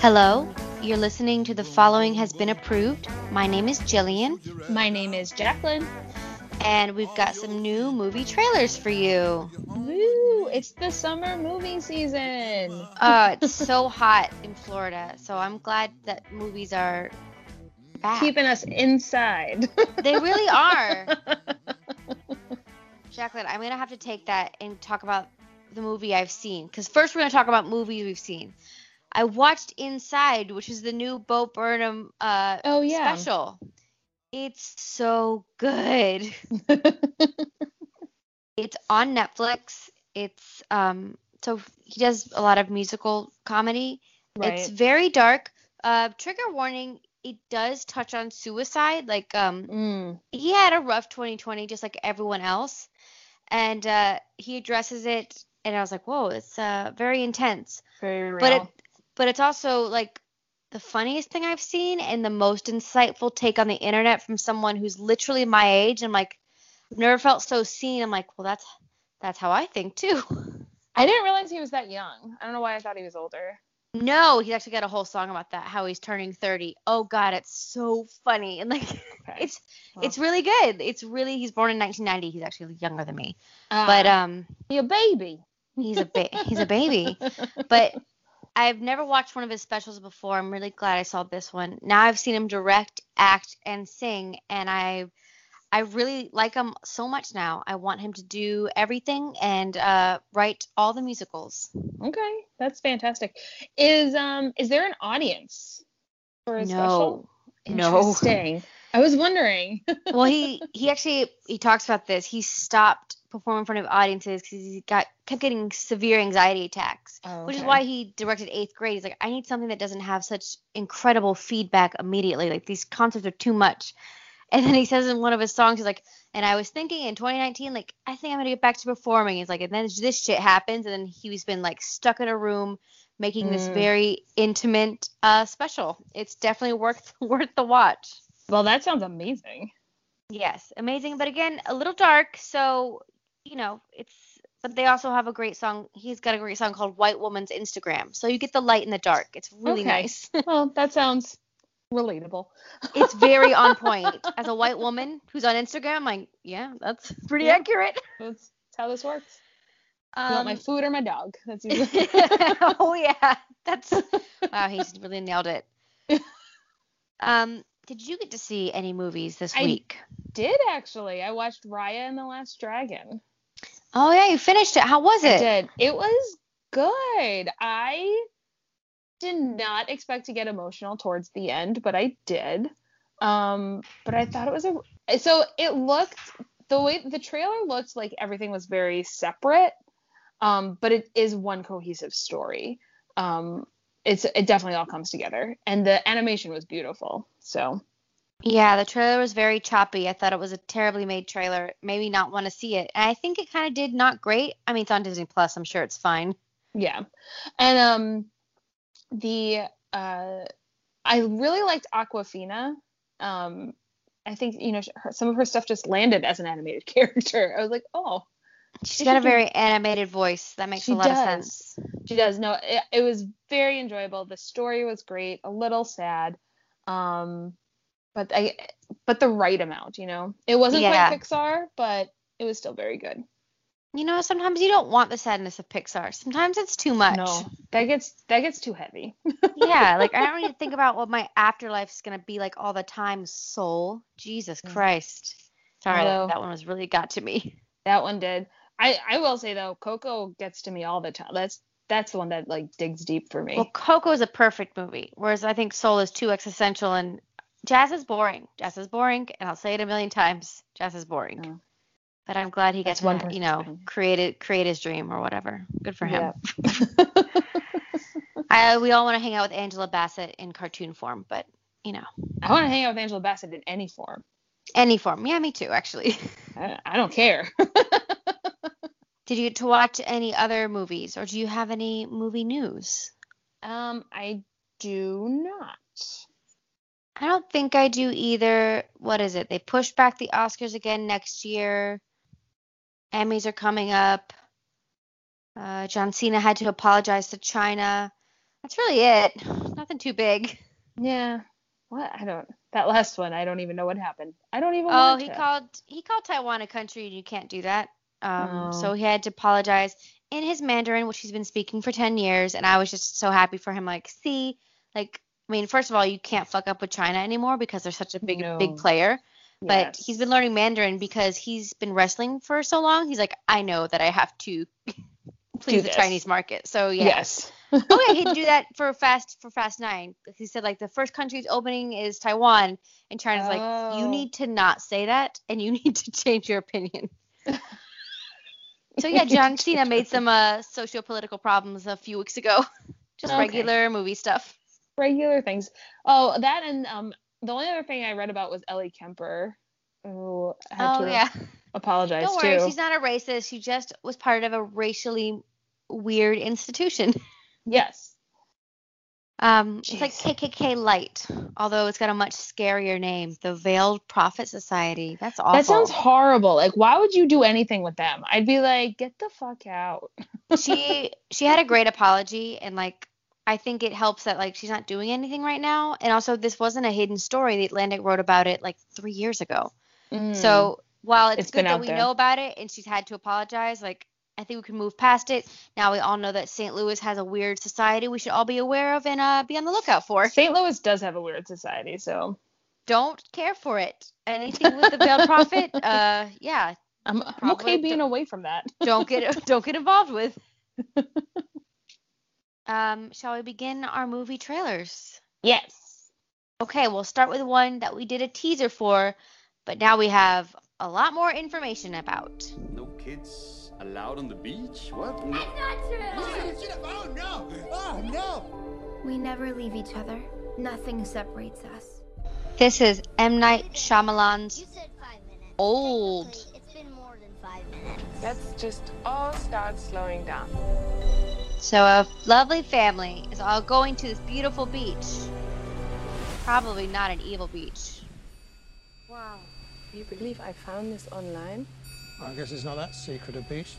Hello, you're listening to The Following Has Been Approved. My name is Jillian, My name is Jacqueline. and we've got some new movie trailers for you. Woo! It's the summer movie season. Uh, it's so hot in Florida, so I'm glad that movies are back. Keeping us inside. They really are. Jacqueline, I'm gonna have to take that and talk about the movie I've seen. Because first we're gonna talk about movies we've seen. I watched Inside, which is the new Bo Burnham uh, oh yeah. special. It's so good. It's on Netflix. It's um so he does a lot of musical comedy. Right. It's very dark. Uh trigger warning, it does touch on suicide. Like um Mm. he had a rough 2020 just like everyone else. And uh he addresses it and I was like, "Whoa, it's uh very intense." Very real. But it but it's also like the funniest thing I've seen and the most insightful take on the internet from someone who's literally my age. I'm like, I've never felt so seen. I'm like, well, that's that's how I think too. I didn't realize he was that young. I don't know why I thought he was older. No, he's actually got a whole song about that, how he's turning 30. Oh God, it's so funny and like Okay. it's Well. it's really good. It's really he's born in 1990. He's actually younger than me, Uh, but um, he a baby. he's a ba- he's a baby. But I've never watched one of his specials before. I'm really glad I saw this one. Now I've seen him direct, act, and sing, and I I really like him so much now. I want him to do everything and uh, write all the musicals. Okay, that's fantastic. Is um is there an audience for his special? No, no. Interesting. I was wondering. well, he he actually he talks about this. He stopped performing in front of audiences because he got kept getting severe anxiety attacks, Oh, which is why he directed eighth grade. He's like, I need something that doesn't have such incredible feedback immediately. Like these concerts are too much. And then he says in one of his songs, he's like, and I was thinking in 2019, like I think I'm gonna get back to performing. He's like, and then this shit happens, and then he's been like stuck in a room making this Mm. very intimate uh special. It's definitely worth worth the watch. Well, that sounds amazing. Yes, amazing, but again, a little dark. So, you know, it's. But they also have a great song. He's got a great song called "White Woman's Instagram." So you get the light and the dark. It's really Okay. nice. Well, that sounds relatable. it's very on point. As a white woman who's on Instagram, like, yeah, that's pretty Yeah. accurate. That's, that's how this works. Um, want my food or my dog? That's usually. oh yeah, that's wow. He's really nailed it. Um, did you get to see any movies this I- week? did actually. I watched Raya and the Last Dragon. Oh yeah, you finished it. How was I it? did. It was good. I did not expect to get emotional towards the end, but I did. Um, but I thought it was a so it looked the way the trailer looked like everything was very separate. Um, but it is one cohesive story. Um, it's it definitely all comes together, and the animation was beautiful. So Yeah, the trailer was very choppy. I thought it was a terribly made trailer. Maybe not want to see it. And I think it kind of did not great. I mean, it's on Disney Plus. I'm sure it's fine. Yeah. And um the uh I really liked Awkwafina. Um I think you know her, some of her stuff just landed as an animated character. I was like, "Oh, she's got a very animated voice. That makes a lot of sense. she does." No, it, it was very enjoyable. The story was great, a little sad. Um but I but the right amount, you know. It wasn't Yeah. quite Pixar, but it was still very good. You know, sometimes you don't want the sadness of Pixar. Sometimes it's too much. No, that gets that gets too heavy. yeah, like I don't need to think about what my afterlife's gonna be like all the time. Soul, Jesus Yeah. Christ. Sorry, that, Although- that one was really got to me. That one did. I I will say though, Coco gets to me all the time. That's that's the one that like digs deep for me. Well, Coco is a perfect movie, whereas I think Soul is too existential and Jazz is boring. Jazz is boring, and I'll say it a million times. Jazz is boring. Oh. But I'm glad he That's gets one you know, create it, create his dream or whatever. Good for him. Yeah. I, we all want to hang out with Angela Bassett in cartoon form, but you know, I want to hang out with Angela Bassett in any form. any form. Yeah, me too, actually. I, I don't care. Did you get to watch any other movies, or do you have any movie news? um, I do not. I don't think I do either. What is it? They pushed back the Oscars again next year. Emmys are coming up. Uh, John Cena had to apologize to China. That's really it. Nothing too big. Yeah. What? I don't. That last one, I don't even know what happened. I don't even. Oh, he it. called he called Taiwan a country, and you can't do that. Um, Oh. so he had to apologize in his Mandarin, which he's been speaking for ten years, and I was just so happy for him. Like, see, like, I mean, first of all, you can't fuck up with China anymore because they're such a big, No. big player. But Yes. he's been learning Mandarin because he's been wrestling for so long. He's like, I know that I have to please the. Chinese market. So yeah. Yes. oh yeah, he'd do that for Fast for Fast Nine. He said like the first country's opening is Taiwan, and China's like, you Oh. need to not say that, and you need to change your opinion. so yeah, John Cena made some uh socio-political problems a few weeks ago. Just Okay. regular movie stuff. Regular things. Oh, that and um, the only other thing I read about was Ellie Kemper, who had Oh to yeah. apologize Don't worry, too. she's not a racist. She just was part of a racially weird institution. Yes. Um, it's like KKK light, although it's got a much scarier name, the Veiled Prophet Society. That's awful. That sounds horrible. Like, why would you do anything with them? I'd be like, get the fuck out. she she had a great apology and like I think it helps that like she's not doing anything right now and also this wasn't a hidden story the Atlantic wrote about it like 3 years ago. So while it's, It's good that we there. know about it and she's had to apologize like I think we can move past it. Now we all know that St. Louis has a weird society we should all be aware of and uh, be on the lookout for. St. Louis does have a weird society, so Don't care for it. Anything with the veiled prophet, uh, yeah, I'm, I'm okay being away from that. don't get don't get involved with. Um, shall we begin our movie trailers? Yes. Okay, we'll start with one that we did a teaser for, but now we have a lot more information about. No kids allowed on the beach? What? No. Oh no! Oh no! We never leave each other. Nothing separates us. This is M. Night Shyamalan's You said five minutes. Old. It's been more than five minutes. Let's just all start slowing down. So a lovely family is all going to this beautiful beach. Probably not an evil beach. Wow. Do you believe I found this online? I guess it's not that secret a beach.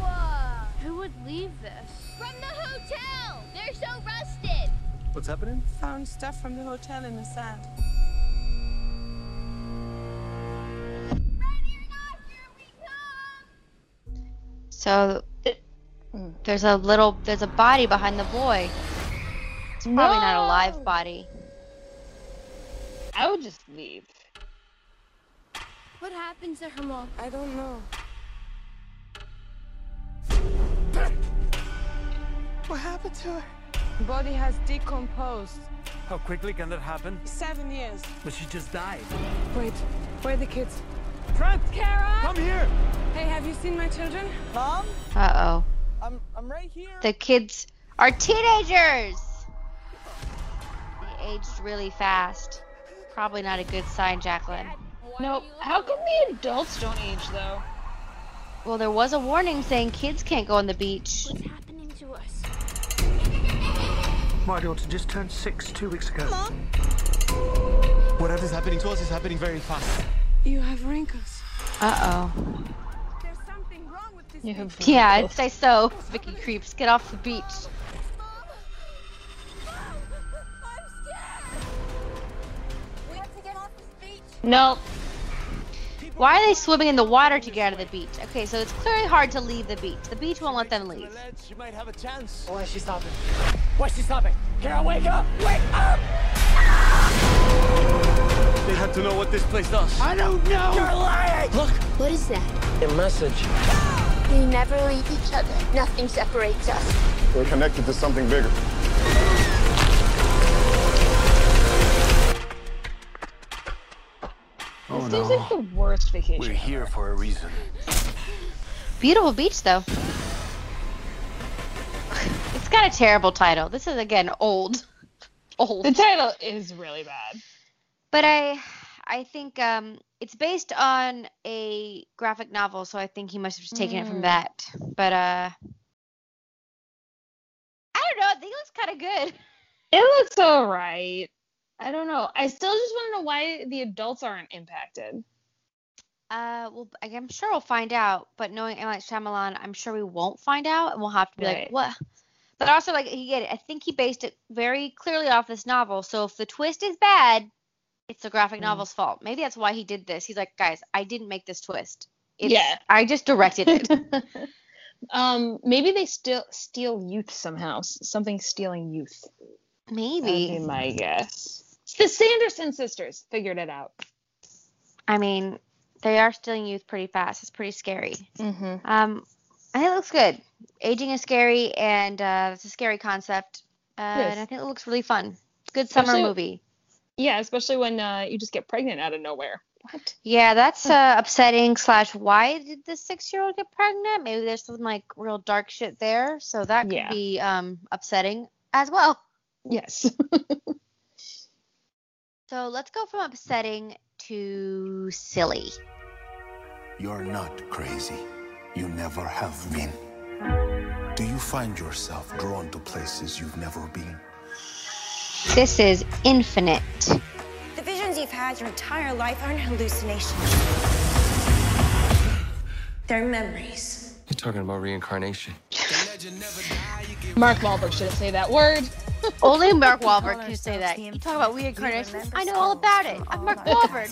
Whoa! Who would leave this? From the hotel! They're so rusted! What's happening? Found stuff from the hotel in the sand. So there's a little there's a body behind the boy. It's probably not a live body. I would just leave. What happened to her mom? I don't know. What happened to her? Body has decomposed. How quickly can that happen? Seven years. But she just died. Wait, where are the kids? Trent! Kara! Come here! Hey, have you seen my children? Mom, Uh oh. I'm I'm right here. The kids are teenagers. They aged really fast. Probably not a good sign, Jacqueline. Nope. How come the adults don't age though? Well, there was a warning saying kids can't go on the beach. What's happening to us? My daughter just turned six two weeks ago. Mom? Whatever's happening to us is happening very fast. You have wrinkles. Uh oh. There's something wrong with this. You have Yeah, I'd say so. Vicky creeps, get off the beach. I'm scared! We have to get off this beach. Nope. Why are they swimming in the water to get out of the beach? Okay, so it's clearly hard to leave the beach. The beach won't let them leave. She might have a chance. Why is she stopping? Why is she stopping? Carol, wake up! Wake up! They had to know what this place does. I don't know. You're lying. Look, What is that? a message. We never leave each other. Nothing separates us. We're connected to something bigger. Oh, This seems like the worst vacation. We're here for a reason. Beautiful beach, though. It's got a terrible title. This is again old, old. The title is really bad. But I, I think um, it's based on a graphic novel, so I think he must have just taken it from Mm. that. But uh, I don't know. I think it looks kind of good. It looks alright. I don't know. I still just want to know why the adults aren't impacted. Uh, well, I'm sure we'll find out. But knowing M. Night Shyamalan, I'm sure we won't find out, and we'll have to be Right. like, what? But also, like, he get it. I think he based it very clearly off this novel. So if the twist is bad, it's the graphic Mm. novel's fault. Maybe that's why he did this. He's like, guys, I didn't make this twist. It's, Yeah. I just directed it. um, maybe they still steal youth somehow. Something stealing youth. Maybe. my guess. It's the Sanderson sisters figured it out. I mean, they are stealing youth pretty fast. It's pretty scary. Mm-hmm. Um, I think it looks good. Aging is scary, and uh, it's a scary concept. Uh, Yes. and I think it looks really fun. Good summer Especially- movie. Yeah, especially when uh, you just get pregnant out of nowhere. What? Yeah, that's uh, upsetting. Slash, why did the six-year-old get pregnant? Maybe there's some like real dark shit there, so that could Yeah. be um upsetting as well. Yes. So let's go from upsetting to silly. You're not crazy. You never have been. Do you find yourself drawn to places you've never been? This is infinite. The visions you've had your entire life aren't hallucinations. They're memories. You're talking about reincarnation. Mark Wahlberg shouldn't say that word. Only Mark Wahlberg can say that. You talk about reincarnation. I know all about it. I'm Mark Wahlberg.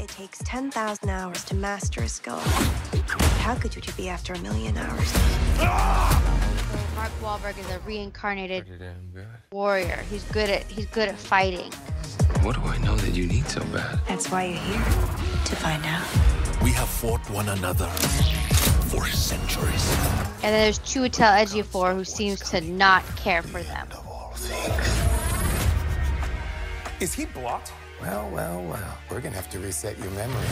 It takes 10,000 hours to master a skill. How good would you be after a million hours? Mark Wahlberg is a reincarnated Pretty damn good. warrior. He's good at he's good at fighting. What do I know that you need so bad? That's why you're here, to find out. We have fought one another for centuries. And then there's Chiwetel Ejiofor who seems to not care for them. Is he blocked? Well, well, well. We're gonna have to reset your memory.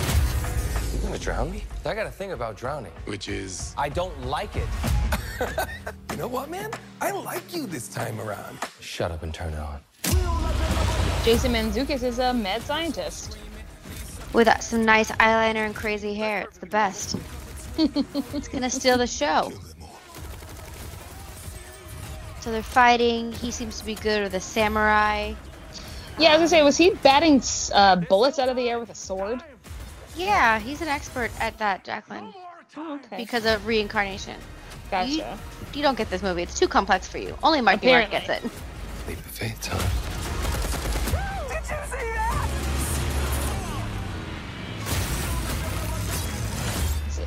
You gonna drown me? I got a thing about drowning. Which is. I don't like it. You know what, man? I like you this time around. Shut up and turn it on. Jason Mantzoukas is a mad scientist. With some nice eyeliner and crazy hair. It's the best. it's gonna steal the show. So they're fighting. He seems to be good with a samurai. Yeah, I was gonna say, was he batting uh, bullets out of the air with a sword? Yeah, he's an expert at that, Jacqueline. Oh, okay. Because of reincarnation. Gotcha. You, you don't get this movie. It's too complex for you. Only Marky Mark gets it. Leap of faith time.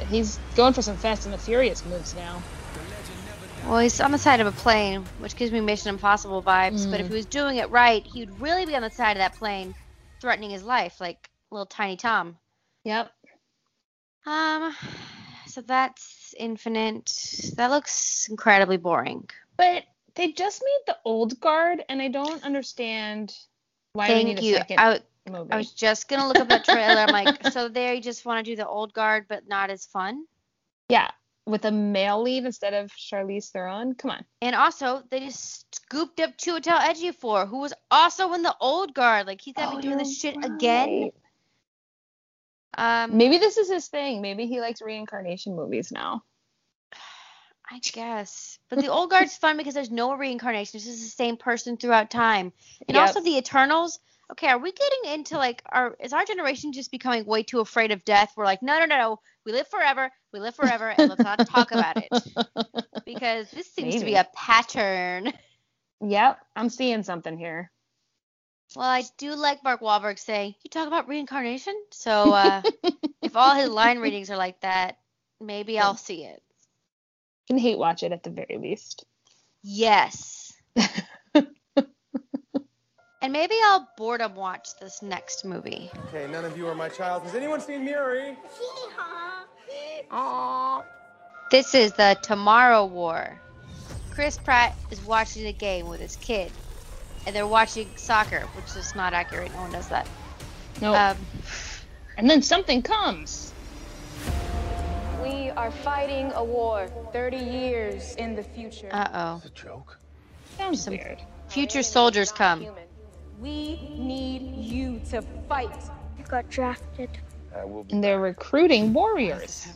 He's going for some Fast and the Furious moves now. Well, he's on the side of a plane, which gives me Mission Impossible vibes. But if he was doing it right, he would really be on the side of that plane, threatening his life, like little tiny Tom. Yep. Um, so that's Infinite. That looks incredibly boring. But they just made the old guard, and I don't understand why we Thank need a you. second I, movie. I was just gonna look up that trailer. I'm like, so they just want to do the old guard, but not as fun. Yeah, with a male lead instead of Charlize Theron. Come on. And also, they just scooped up Chiwetel Ejiofor, who was also in the old guard. Like he's gonna Oh, be doing this shit again. Um, Maybe this is his thing. Maybe he likes reincarnation movies now. I guess. But the old guard's fun because there's no reincarnation. It's just the same person throughout time. And Yep. also the Eternals. Okay, are we getting into like our is our generation just becoming way too afraid of death? We're like, no, no, no, no. We live forever. We live forever, and let's not talk about it because this seems to be a pattern. Yep, I'm seeing something here. Well, I do like Mark Wahlberg saying, "You talk about reincarnation." So uh, if all his line readings are like that, maybe I'll see it. Can hate watch it at the very least. Yes. and maybe I'll boredom watch this next movie. Okay, none of you are my child. Has anyone seen Miri? This is the Tomorrow War. Chris Pratt is watching a game with his kid, and they're watching soccer, which is not accurate. No one does that. No. Um, and then something comes. We are fighting a war 30 years in the future. uh oh. It's a joke? Sounds weird. Future soldiers come. We need you to fight. You got drafted. I will be. And they're recruiting warriors.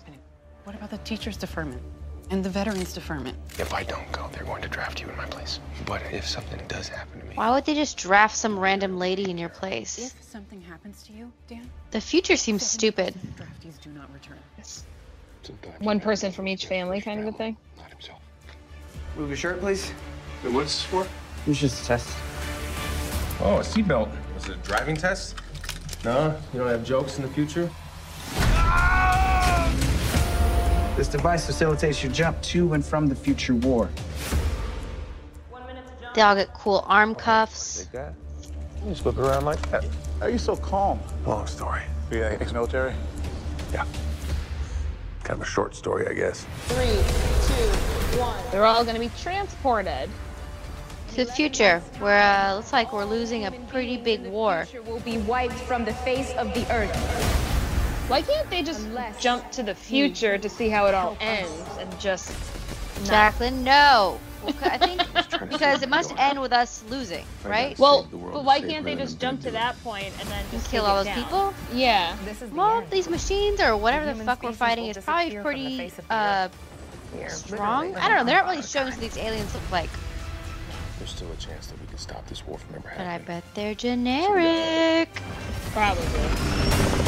What about the teacher's deferment? And the Veterans Deferment. If I don't go, they're going to draft you in my place. But if something does happen to me, Why would they just draft some random lady in your place? If something happens to you, Dan, The future seems stupid. draftees do not return. One person from each family, kind of a thing. Not himself. Move your shirt, please. What's this for? It's just a test. Oh, a seatbelt. Was it a driving test? No? You don't have jokes in the future? This device facilitates your jump to and from the future war. They all get cool arm cuffs. that. You just whip it around like that. How are you so calm? Long story. Be ex-military? Yeah. Kind of a short story, I guess. Three, two, one. They're all gonna be transported. To the future, where uh, looks like we're losing a pretty big war. Will be wiped from the face of the earth. Why can't they just jump to the future to see how it all ends and just not- Jacqueline, no. Well, c- I think because it must end with us losing, right? Well, but why can't they just jump to that point and then just kill all those down? people? Yeah. Well, these machines or whatever the human fuck we're fighting is probably disappear from the pretty face of the uh, strong. I don't know. They're not really showing what these aliens look like, there's still a chance that we can stop this war from ever happening. but I bet they're generic. Probably.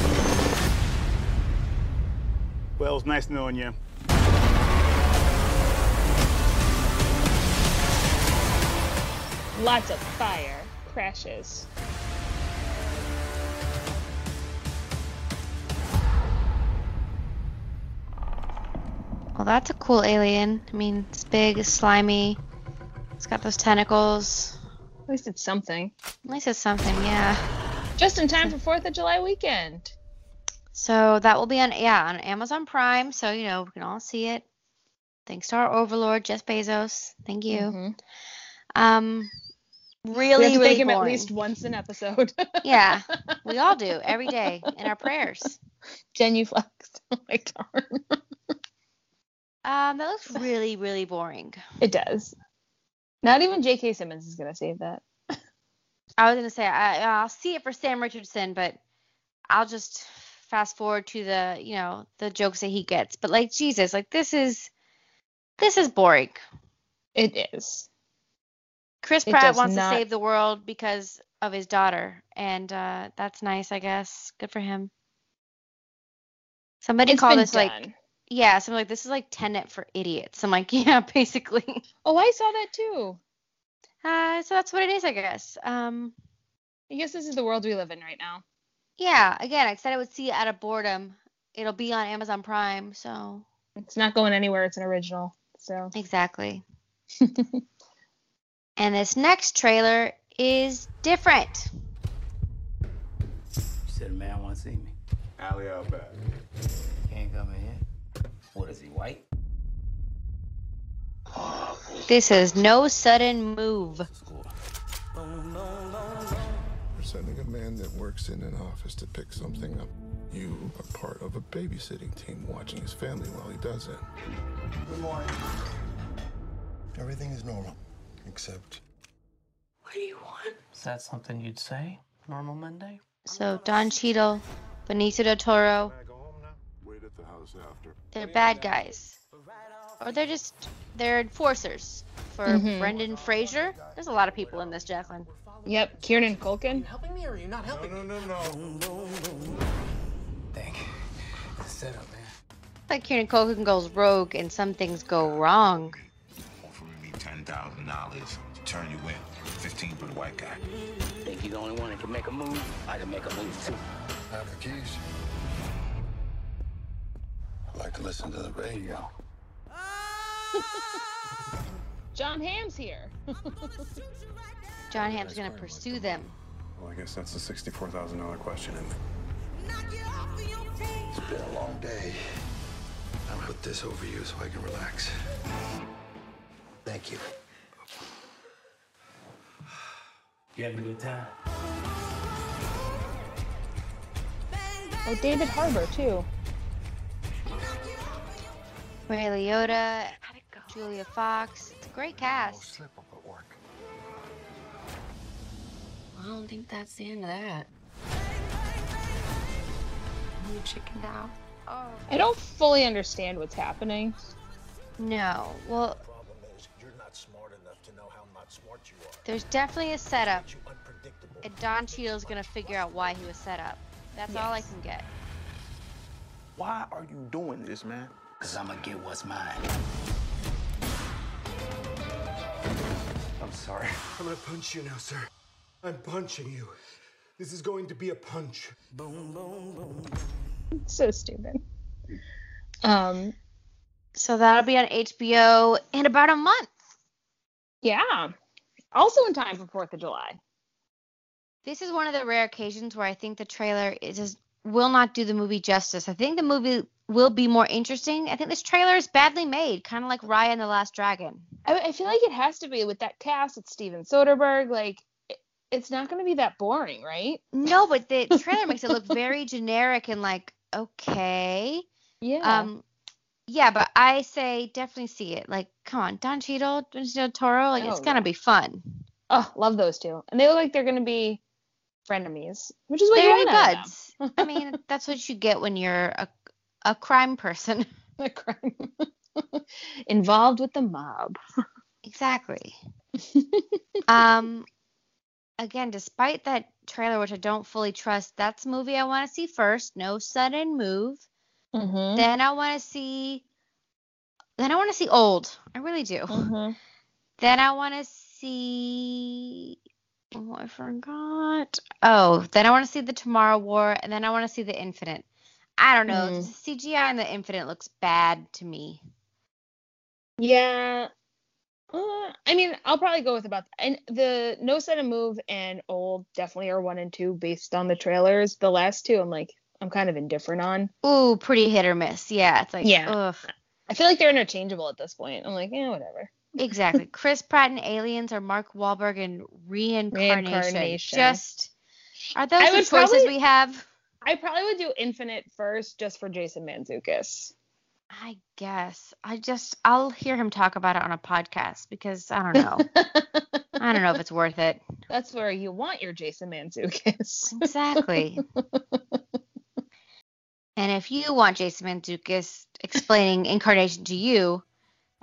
Well, it's nice knowing you. Lots of fire crashes. Well, that's a cool alien. I mean, it's big, it's slimy. It's got those tentacles. At least it's something. At least it's something, yeah. Just in time for Fourth of July weekend. So that will be on yeah on Amazon Prime. So you know we can all see it. Thanks to our overlord Jeff Bezos. Thank you. Mhm. Um, we really, have to really him at least once an episode. yeah, we all do every day in our prayers. Genuflexed. Oh my darn. Um, that looks really, really boring. It does. Not even J.K. Simmons is gonna save that. I was gonna say I, I'll see it for Sam Richardson, but I'll just fast forward to the you know the jokes that he gets. But like Jesus, like this is this is boring. It is. Chris It Pratt wants not- to save the world because of his daughter, and uh, that's nice, I guess. Good for him. Somebody It's called this like yeah, something like this is like Tenet for idiots. I'm like yeah, basically. Oh, I saw that too. Uh, so that's what it is, I guess. Um, I guess this is the world we live in right now. Yeah. Again, I said I would see it out of boredom. It'll be on Amazon Prime, so It's not going anywhere. It's an original. So exactly. and this next trailer is different. You said a man want to see me. Alley out back. Can't come in here. What is he, white? This is no sudden move. We're sending a man that works in an office to pick something up. You are part of a babysitting team watching his family while he does it. Good morning. Everything is normal, except What do you want? Is that something you'd say? Normal Monday? So Don Cheadle, Benicio del Toro, wait at the house after. they're bad guys, or they're just they're enforcers for Mhm. Brendan Fraser. There's a lot of people in this, Jacqueline. Yep, Kieran Culkin. Helping me or are you not helping No, no, no, no. Thank you. Set up, man. Like Kieran Culkin goes rogue and some things go wrong. offering me ten thousand dollars to turn you in. Fifteen for the white guy. Think you're the only one that can make a move? I can make a move too. Have the keys. I like to listen to the radio. Jon Hamm's here. Jon Hamm's gonna pursue them. Well, I guess that's the sixty-four thousand dollar question. It? It's been a long day. I'll put this over you so I can relax. Thank you. You having a good time? Oh, David Harbour too. Ray Liotta, Julia Fox. It's a great cast. Slip I don't think that's the end of that. You chickened out. Oh. I don't fully understand what's happening. No. Well, You're not smart enough to know how not smart you are. there's definitely a setup, and Don Cheadle's gonna figure out why he was set up. That's all I can get. Why are you doing this, man? Cause I'ma get what's mine. I'm sorry. I'm gonna punch you now, sir. I'm punching you. This is going to be a punch. Boom, boom, boom. So stupid. Um, So that'll be on HBO in about a month. yeah. Also in time for Fourth of July. This is one of the rare occasions where I think the trailer is just will not do the movie justice. I think the movie will be more interesting. I think this trailer is badly made, kind of like Raya and the Last Dragon. I, I feel like it has to be with that cast. It's Steven Soderbergh. Like, it, it's not going to be that boring, right? No, but the trailer makes it look very generic and like okay. Yeah. Um, yeah, but I say definitely see it. Like, come on, Don Cheadle, Benicio del Toro, like it's Oh, gonna be fun. Oh, love those two. And they look like they're going to be frenemies, which is what They're you want be out of them. buds. I mean, that's what you get when you're a a crime person. A crime. Involved with the mob. Exactly. um, again, despite that trailer, which I don't fully trust, that's a movie I want to see first. No sudden move. Mm-hmm. Then I want to see. Then I want to see Old. I really do. Mm-hmm. Then I want to see. Oh, I forgot. Oh, then I want to see the Tomorrow War, and then I want to see the Infinite. I don't know. Mm. The CGI in the Infinite looks bad to me. Yeah. Uh, I mean, I'll probably go with about and the No Sudden Move and Old definitely are one and two based on the trailers. The last two, I'm like, I'm kind of indifferent on. Ooh, pretty hit or miss. Yeah, it's like, Yeah. ugh. I feel like they're interchangeable at this point. I'm like, yeah, whatever. Exactly. Chris Pratt and Aliens or Mark Wahlberg and Reincarnation. Reincarnation. Just are those I the choices probably- we have? I probably would do Infinite first, just for Jason Mantzoukas. I guess. I just I'll hear him talk about it on a podcast because I don't know. I don't know if it's worth it. That's where you want your Jason Mantzoukas. Exactly. and if you want Jason Mantzoukas explaining incarnation to you,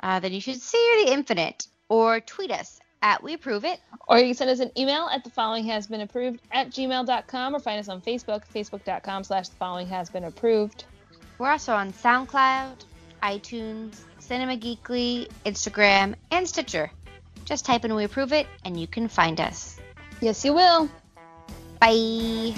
uh, then you should see the Infinite or tweet us at We Approve It. Or you can send us an email at the following has been approved at gmail.com or find us on Facebook, facebook.com slash the following has been approved. We're also on SoundCloud, iTunes, Cinema Geekly, Instagram, and Stitcher. Just type in We Approve It and you can find us. Yes, you will. Bye.